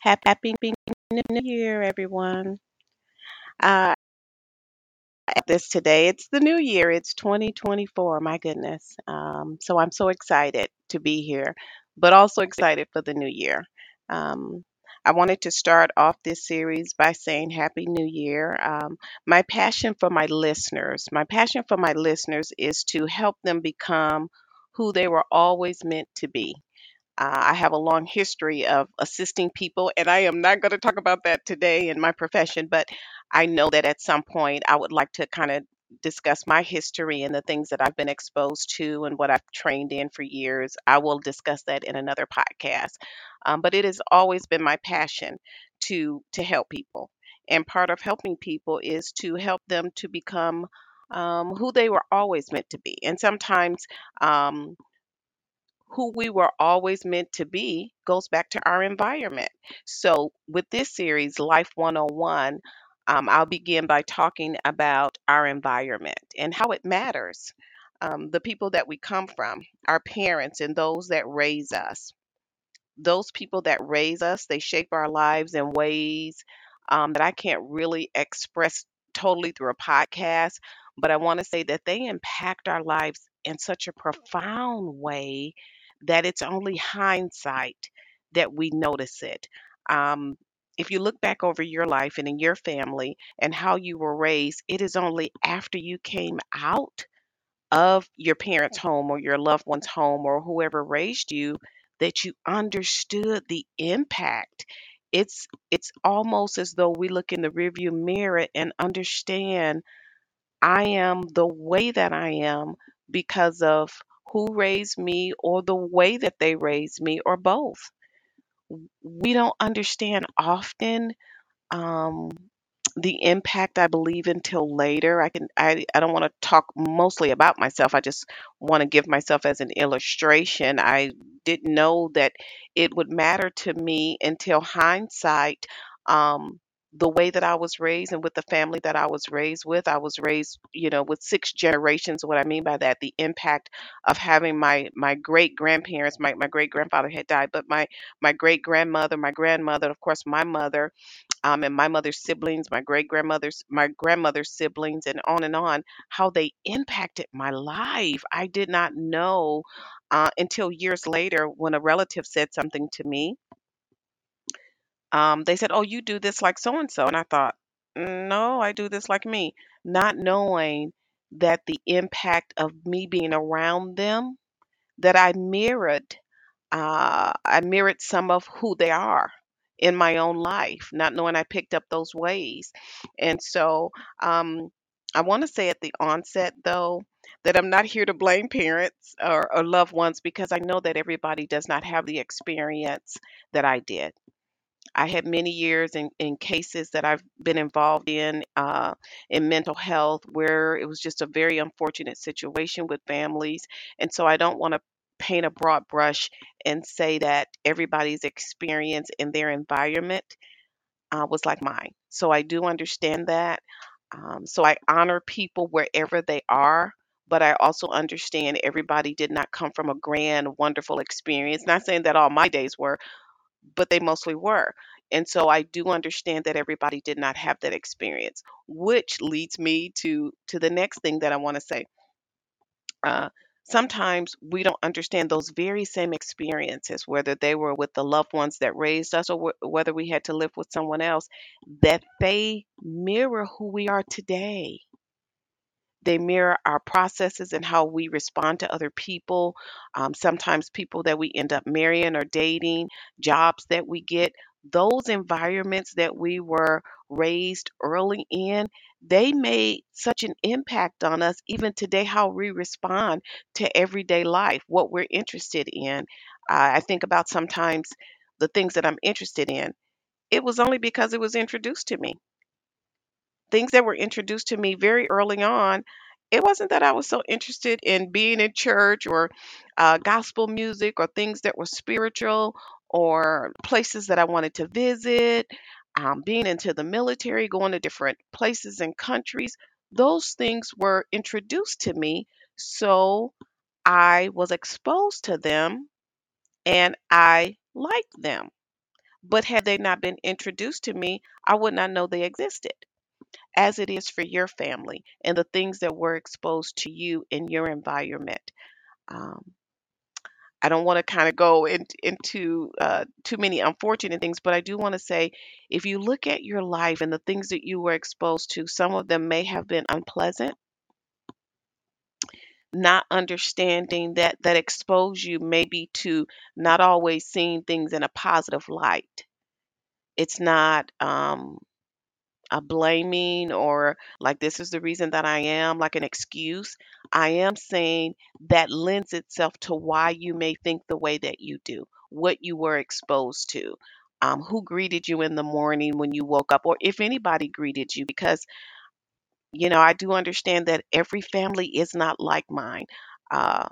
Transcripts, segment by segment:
Happy New Year, everyone. Uh, this today, it's the new year. It's 2024. My goodness. Um, so I'm so excited to be here, but also excited for the new year. Um, I wanted to start off this series by saying Happy New Year. Um, my passion for my listeners, my passion for my listeners is to help them become who they were always meant to be. Uh, I have a long history of assisting people, and I am not going to talk about that today in my profession, but I know that at some point I would like to kind of discuss my history and the things that I've been exposed to and what I've trained in for years. I will discuss that in another podcast. Um, but it has always been my passion to to help people, and part of helping people is to help them to become um, who they were always meant to be. And sometimes um, who we were always meant to be goes back to our environment. So, with this series, Life 101, um, I'll begin by talking about our environment and how it matters. Um, the people that we come from, our parents, and those that raise us. Those people that raise us, they shape our lives in ways um, that I can't really express totally through a podcast, but I want to say that they impact our lives in such a profound way that it's only hindsight that we notice it. Um, if you look back over your life and in your family and how you were raised, it is only after you came out of your parents' home or your loved one's home or whoever raised you that you understood the impact. It's it's almost as though we look in the rearview mirror and understand I am the way that I am because of who raised me or the way that they raised me or both. We don't understand often um, the impact I believe until later. I can I, I don't want to talk mostly about myself. I just want to give myself as an illustration. I didn't know that it would matter to me until hindsight. Um, the way that I was raised and with the family that I was raised with, I was raised, you know, with six generations. What I mean by that, the impact of having my my great grandparents, my, my great grandfather had died, but my my great grandmother, my grandmother, of course, my mother, um, and my mother's siblings, my great grandmother's, my grandmother's siblings, and on and on, how they impacted my life. I did not know uh, until years later when a relative said something to me. Um, they said, Oh, you do this like so and so. And I thought, No, I do this like me, not knowing that the impact of me being around them, that I mirrored uh, I mirrored some of who they are in my own life, not knowing I picked up those ways. And so um, I want to say at the onset, though, that I'm not here to blame parents or, or loved ones because I know that everybody does not have the experience that I did. I had many years in, in cases that I've been involved in uh, in mental health where it was just a very unfortunate situation with families. And so I don't want to paint a broad brush and say that everybody's experience in their environment uh, was like mine. So I do understand that. Um, so I honor people wherever they are. But I also understand everybody did not come from a grand, wonderful experience. Not saying that all my days were, but they mostly were. And so I do understand that everybody did not have that experience, which leads me to to the next thing that I want to say. Uh, sometimes we don't understand those very same experiences, whether they were with the loved ones that raised us or wh- whether we had to live with someone else, that they mirror who we are today. They mirror our processes and how we respond to other people. Um, sometimes people that we end up marrying or dating, jobs that we get, those environments that we were raised early in, they made such an impact on us, even today, how we respond to everyday life, what we're interested in. Uh, I think about sometimes the things that I'm interested in. It was only because it was introduced to me things that were introduced to me very early on, it wasn't that I was so interested in being in church or uh, gospel music or things that were spiritual or places that I wanted to visit, um, being into the military, going to different places and countries. Those things were introduced to me. So I was exposed to them and I liked them. But had they not been introduced to me, I would not know they existed, as it is for your family and the things that were exposed to you in your environment. Um, I don't want to kind of go in, into uh, too many unfortunate things, but I do want to say if you look at your life and the things that you were exposed to, some of them may have been unpleasant. Not understanding that that expose you maybe to not always seeing things in a positive light. It's not um, a blaming or like this is the reason that I am, like an excuse. I am saying that lends itself to why you may think the way that you do, what you were exposed to, um, who greeted you in the morning when you woke up, or if anybody greeted you, because, you know, I do understand that every family is not like mine. Uh,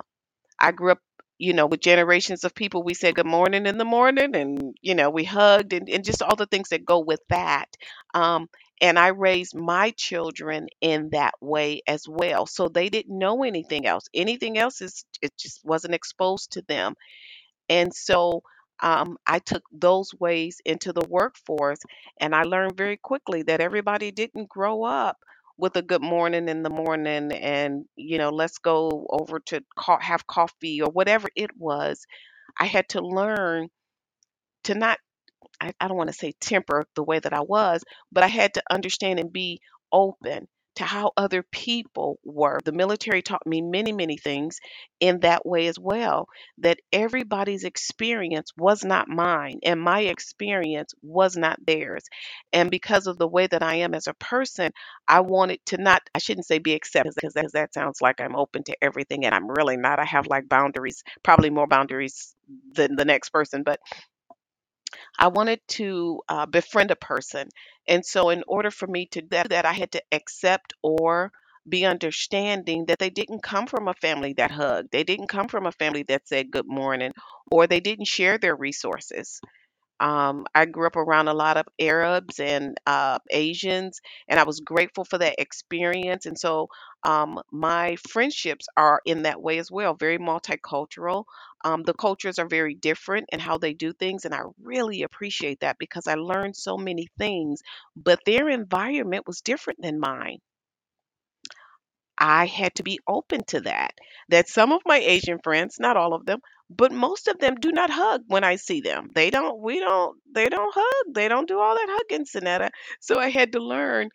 I grew up, you know, with generations of people. We said good morning in the morning and, you know, we hugged and, and just all the things that go with that. Um, and I raised my children in that way as well. So they didn't know anything else. Anything else is, it just wasn't exposed to them. And so um, I took those ways into the workforce, and I learned very quickly that everybody didn't grow up with a good morning in the morning and, you know, let's go over to co- have coffee or whatever it was. I had to learn to not I, I don't want to say temper the way that I was, but I had to understand and be open to how other people were. The military taught me many, many things in that way as well. That everybody's experience was not mine, and my experience was not theirs. And because of the way that I am as a person, I wanted to not, I shouldn't say be accepted because that, that sounds like I'm open to everything, and I'm really not. I have like boundaries, probably more boundaries than the next person, but I wanted to uh, befriend a person. And so, in order for me to do that, I had to accept or be understanding that they didn't come from a family that hugged. They didn't come from a family that said good morning, or they didn't share their resources. Um, I grew up around a lot of Arabs and uh, Asians, and I was grateful for that experience. And so um, my friendships are in that way as well, very multicultural. Um, the cultures are very different in how they do things, and I really appreciate that because I learned so many things, but their environment was different than mine. I had to be open to that. That some of my Asian friends, not all of them, but most of them do not hug when I see them. They don't, we don't, they don't hug. They don't do all that hugging, Sonetta. So I had to learn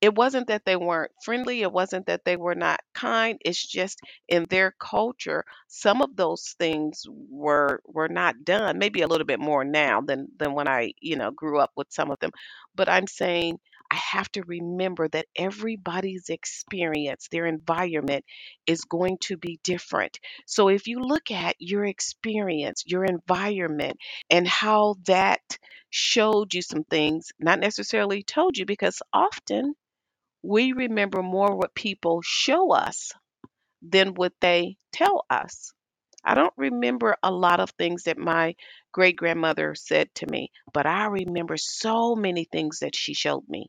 it wasn't that they weren't friendly, it wasn't that they were not kind, it's just in their culture, some of those things were were not done, maybe a little bit more now than than when I, you know, grew up with some of them. But I'm saying I have to remember that everybody's experience, their environment is going to be different. So if you look at your experience, your environment, and how that showed you some things, not necessarily told you, because often we remember more what people show us than what they tell us. I don't remember a lot of things that my great grandmother said to me, but I remember so many things that she showed me.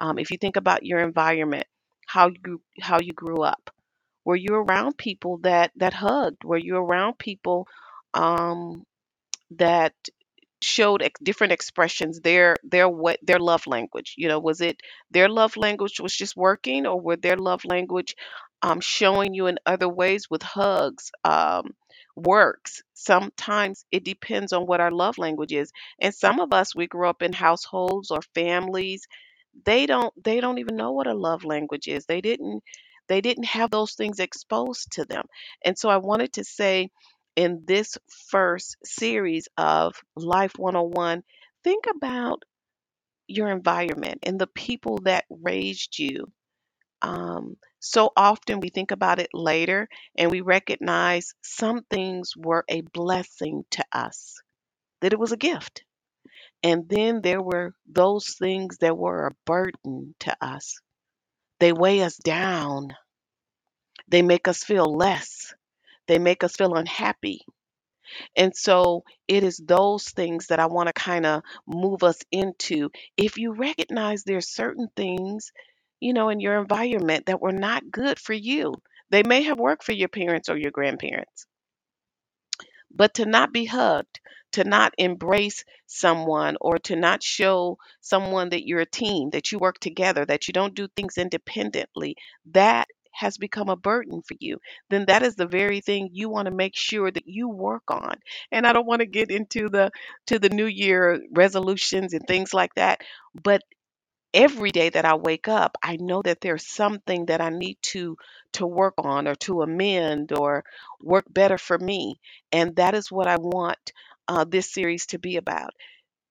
Um, if you think about your environment, how you how you grew up, were you around people that that hugged? Were you around people um, that showed ex- different expressions their their what their love language? You know was it their love language was just working or were their love language um, showing you in other ways with hugs um, works? Sometimes it depends on what our love language is. And some of us we grew up in households or families they don't they don't even know what a love language is. They didn't they didn't have those things exposed to them. And so i wanted to say in this first series of life 101 think about your environment and the people that raised you. Um, so often we think about it later and we recognize some things were a blessing to us that it was a gift and then there were those things that were a burden to us They weigh us down. They make us feel less. They make us feel unhappy. And so it is those things that I want to kind of move us into. If you recognize there's certain things, you know, in your environment that were not good for you, they may have worked for your parents or your grandparents, but to not be hugged, to not embrace someone or to not show someone that you're a team, that you work together, that you don't do things independently, that has become a burden for you, then that is the very thing you want to make sure that you work on. And I don't want to get into the to the new year resolutions and things like that, but every day that I wake up, I know that there's something that I need to to work on or to amend or work better for me. And that is what I want uh, this series to be about.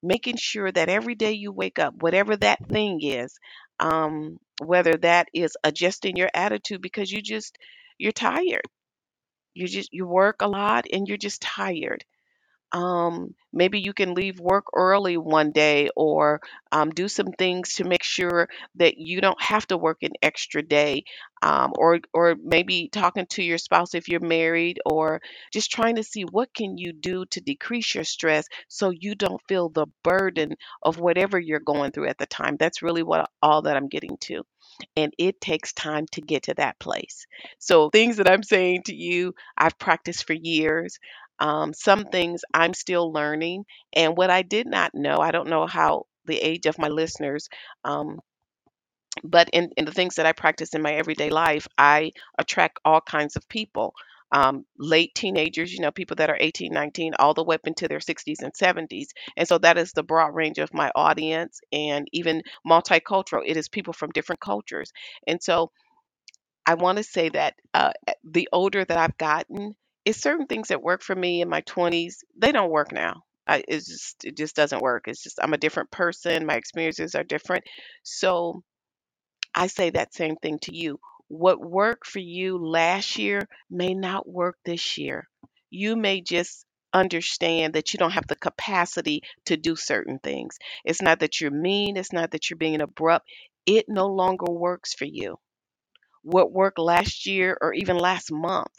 Making sure that every day you wake up, whatever that thing is, um, whether that is adjusting your attitude because you just you're tired. You just you work a lot and you're just tired um, maybe you can leave work early one day or um, do some things to make sure that you don't have to work an extra day um, or or maybe talking to your spouse if you're married or just trying to see what can you do to decrease your stress so you don't feel the burden of whatever you're going through at the time. That's really what all that i'm getting to and it takes time to get to that place. So things that i'm saying to you i've practiced for years um, some things I'm still learning. And what I did not know, I don't know how the age of my listeners, um, but in, in the things that I practice in my everyday life, I attract all kinds of people. Um, late teenagers, you know, people that are 18, 19, all the way up into their 60s and 70s. And so that is the broad range of my audience and even multicultural. It is people from different cultures. And so I want to say that uh, the older that I've gotten, it's certain things that work for me in my 20s, they don't work now. I, it's just it just doesn't work. It's just I'm a different person. My experiences are different. So I say that same thing to you. What worked for you last year may not work this year. You may just understand that you don't have the capacity to do certain things. It's not that you're mean, it's not that you're being abrupt. It no longer works for you what worked last year or even last month.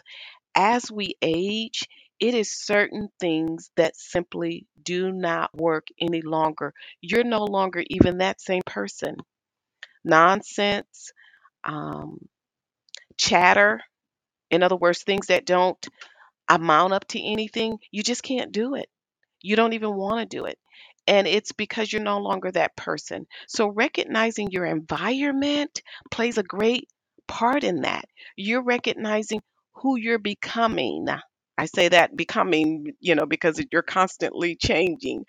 As we age, it is certain things that simply do not work any longer. You're no longer even that same person. Nonsense, um, chatter, in other words, things that don't amount up to anything, you just can't do it. You don't even want to do it. And it's because you're no longer that person. So recognizing your environment plays a great part in that. You're recognizing who you're becoming. I say that becoming, you know, because you're constantly changing.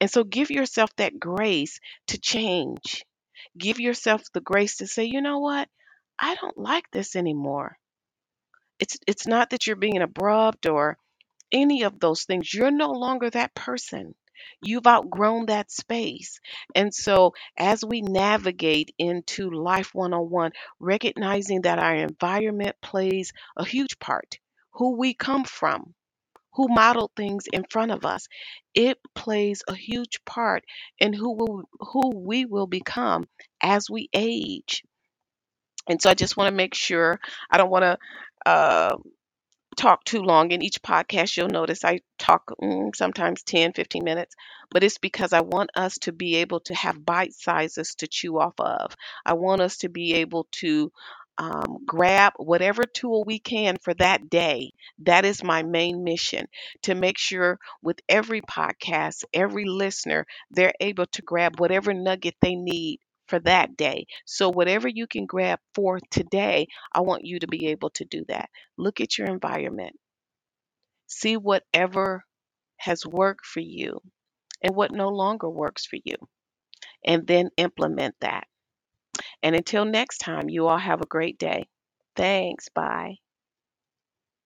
And so give yourself that grace to change. Give yourself the grace to say, you know what? I don't like this anymore. It's it's not that you're being abrupt or any of those things. You're no longer that person. You've outgrown that space. And so, as we navigate into Life 101, recognizing that our environment plays a huge part, who we come from, who modeled things in front of us, it plays a huge part in who, will, who we will become as we age. And so, I just want to make sure I don't want to. Uh, talk too long. In each podcast, you'll notice I talk mm, sometimes 10, 15 minutes, but it's because I want us to be able to have bite sizes to chew off of. I want us to be able to um, grab whatever tool we can for that day. That is my main mission to make sure with every podcast, every listener, they're able to grab whatever nugget they need for that day. So, whatever you can grab for today, I want you to be able to do that. Look at your environment, see whatever has worked for you and what no longer works for you, and then implement that. And until next time, you all have a great day. Thanks. Bye.